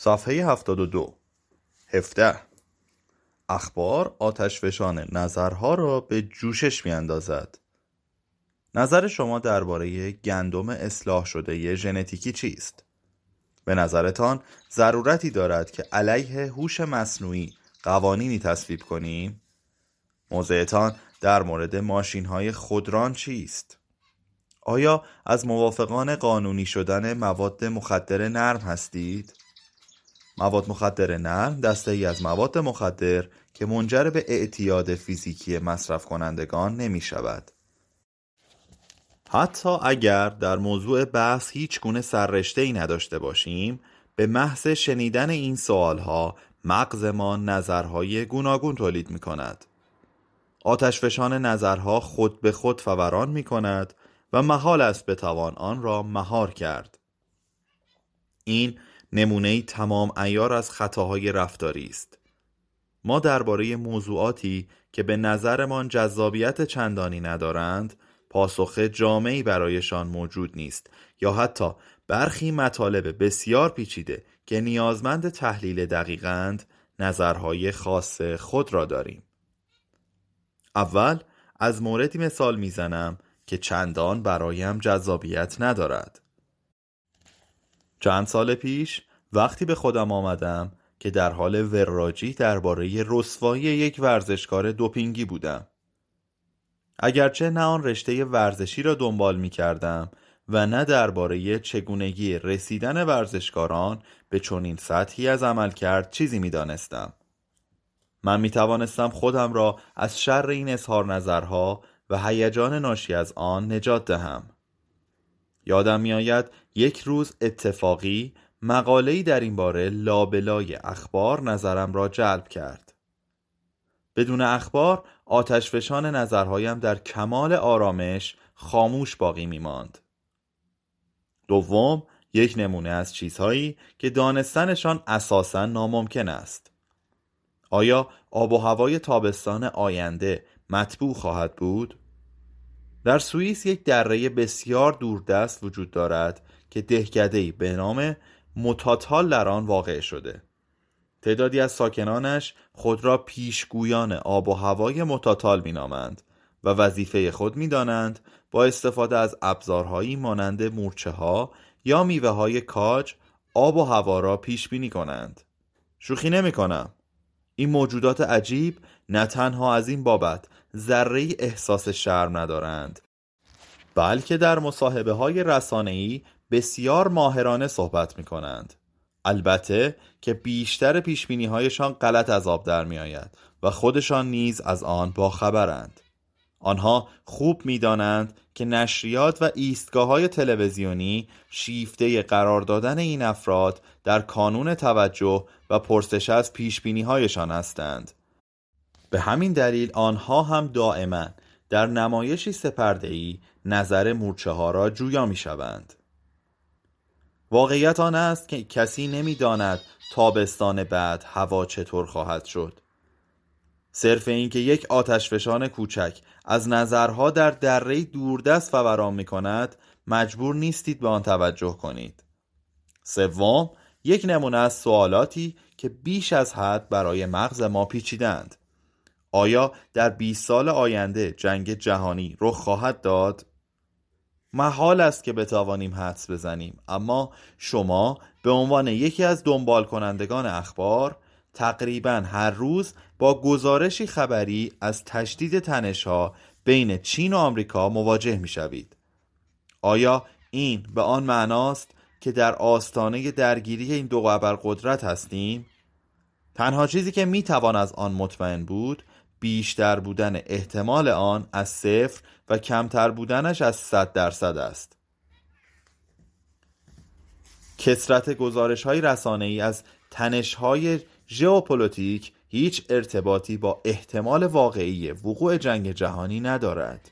صفحه 72 17 اخبار آتشفشان نظرها را به جوشش میاندازد. نظر شما درباره گندم اصلاح شده ژنتیکی چیست؟ به نظرتان ضرورتی دارد که علیه هوش مصنوعی قوانینی تصویب کنیم؟ موضعتان در مورد ماشین های خودران چیست؟ آیا از موافقان قانونی شدن مواد مخدر نرم هستید؟ مواد مخدر نرم دسته ای از مواد مخدر که منجر به اعتیاد فیزیکی مصرف کنندگان نمی شود. حتی اگر در موضوع بحث هیچ گونه سررشته ای نداشته باشیم به محض شنیدن این سوال ها مغزمان نظرهای گوناگون تولید می کند. آتشفشان نظرها خود به خود فوران می کند و محال است بتوان آن را مهار کرد. این نمونه تمام ایار از خطاهای رفتاری است. ما درباره موضوعاتی که به نظرمان جذابیت چندانی ندارند پاسخ جامعی برایشان موجود نیست یا حتی برخی مطالب بسیار پیچیده که نیازمند تحلیل دقیقند نظرهای خاص خود را داریم. اول از موردی مثال می‌زنم که چندان برایم جذابیت ندارد. چند سال پیش وقتی به خودم آمدم که در حال وراجی درباره رسوایی یک ورزشکار دوپینگی بودم اگرچه نه آن رشته ورزشی را دنبال می کردم و نه درباره چگونگی رسیدن ورزشکاران به چنین سطحی از عمل کرد چیزی می دانستم. من می توانستم خودم را از شر این اظهار نظرها و هیجان ناشی از آن نجات دهم. یادم میآید یک روز اتفاقی مقاله‌ای در این باره لابلای اخبار نظرم را جلب کرد بدون اخبار آتشفشان نظرهایم در کمال آرامش خاموش باقی می ماند. دوم یک نمونه از چیزهایی که دانستنشان اساسا ناممکن است آیا آب و هوای تابستان آینده مطبوع خواهد بود؟ در سوئیس یک دره بسیار دوردست وجود دارد که دهکده‌ای به نام متاتال در آن واقع شده. تعدادی از ساکنانش خود را پیشگویان آب و هوای متاتال مینامند و وظیفه خود می‌دانند با استفاده از ابزارهایی مانند مورچه ها یا میوه های کاج آب و هوا را پیش بینی کنند. شوخی نمی کنم این موجودات عجیب نه تنها از این بابت ذره احساس شرم ندارند بلکه در مصاحبه های رسانه‌ای بسیار ماهرانه صحبت می کنند البته که بیشتر پیشبینی هایشان غلط از آب در می آید و خودشان نیز از آن باخبرند. آنها خوب می‌دانند که نشریات و ایستگاه های تلویزیونی شیفته قرار دادن این افراد در کانون توجه و پرسش از پیشبینی هایشان هستند. به همین دلیل آنها هم دائما در نمایشی سپردهی نظر مورچه ها را جویا می شوند واقعیت آن است که کسی نمی‌داند تابستان بعد هوا چطور خواهد شد. صرف اینکه یک آتشفشان کوچک از نظرها در دره دوردست فوران می کند مجبور نیستید به آن توجه کنید. سوم یک نمونه از سوالاتی که بیش از حد برای مغز ما پیچیدند آیا در 20 سال آینده جنگ جهانی رخ خواهد داد محال است که بتوانیم حدس بزنیم اما شما به عنوان یکی از دنبال کنندگان اخبار تقریبا هر روز با گزارشی خبری از تشدید تنشها بین چین و آمریکا مواجه می شوید. آیا این به آن معناست که در آستانه درگیری این دو قدرت هستیم؟ تنها چیزی که می توان از آن مطمئن بود بیشتر بودن احتمال آن از صفر و کمتر بودنش از 100 درصد است. کسرت گزارش های رسانه ای از تنش های ژئوپلیتیک هیچ ارتباطی با احتمال واقعی وقوع جنگ جهانی ندارد.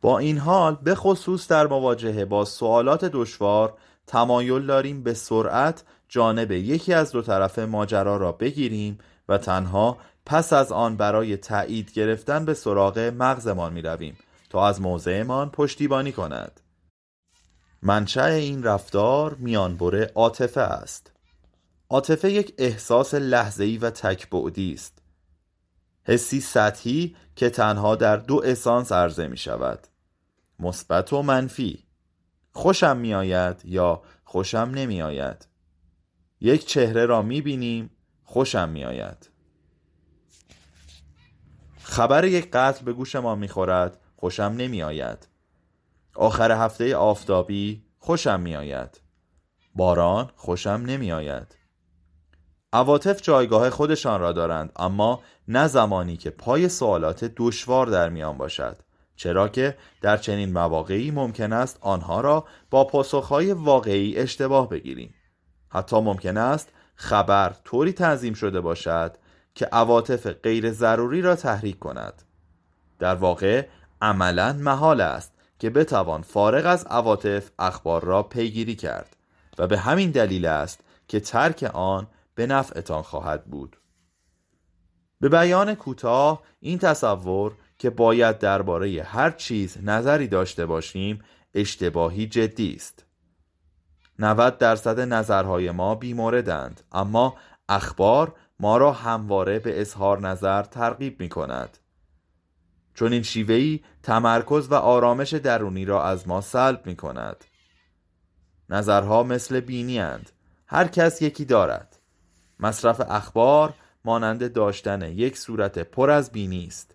با این حال به خصوص در مواجهه با سوالات دشوار تمایل داریم به سرعت جانب یکی از دو طرف ماجرا را بگیریم و تنها پس از آن برای تایید گرفتن به سراغ مغزمان می رویم تا از موضعمان پشتیبانی کند. منشأ این رفتار میانبر عاطفه است. عاطفه یک احساس لحظه‌ای و تکبعدی است. حسی سطحی که تنها در دو اسانس عرضه می شود مثبت و منفی. خوشم می آید یا خوشم نمی آید یک چهره را می بینیم خوشم می آید خبر یک قتل به گوش ما می خورد خوشم نمی آید آخر هفته آفتابی خوشم می آید باران خوشم نمی آید عواطف جایگاه خودشان را دارند اما نه زمانی که پای سوالات دشوار در میان باشد چرا که در چنین مواقعی ممکن است آنها را با پاسخهای واقعی اشتباه بگیریم. حتی ممکن است خبر طوری تنظیم شده باشد که عواطف غیر ضروری را تحریک کند. در واقع عملا محال است که بتوان فارغ از عواطف اخبار را پیگیری کرد و به همین دلیل است که ترک آن به نفعتان خواهد بود. به بیان کوتاه این تصور که باید درباره هر چیز نظری داشته باشیم اشتباهی جدی است. 90 درصد نظرهای ما بیموردند اما اخبار ما را همواره به اظهار نظر ترغیب می کند چون این شیوهی تمرکز و آرامش درونی را از ما سلب می کند نظرها مثل بینی هند. هر کس یکی دارد. مصرف اخبار مانند داشتن یک صورت پر از بینی است.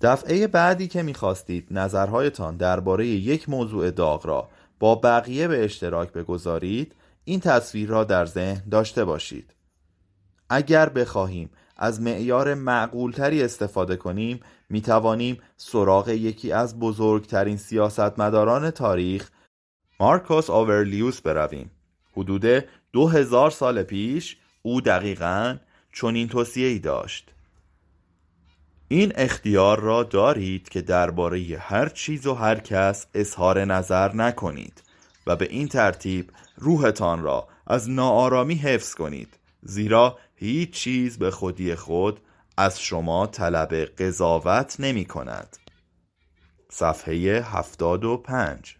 دفعه بعدی که می‌خواستید نظرهایتان درباره یک موضوع داغ را با بقیه به اشتراک بگذارید این تصویر را در ذهن داشته باشید. اگر بخواهیم از معیار معقولتری استفاده کنیم می توانیم سراغ یکی از بزرگترین سیاستمداران تاریخ مارکوس آورلیوس برویم. حدود دو هزار سال پیش او دقیقا چنین توصیه ای داشت. این اختیار را دارید که درباره هر چیز و هر کس اظهار نظر نکنید و به این ترتیب روحتان را از ناآرامی حفظ کنید زیرا هیچ چیز به خودی خود از شما طلب قضاوت نمی کند. صفحه 75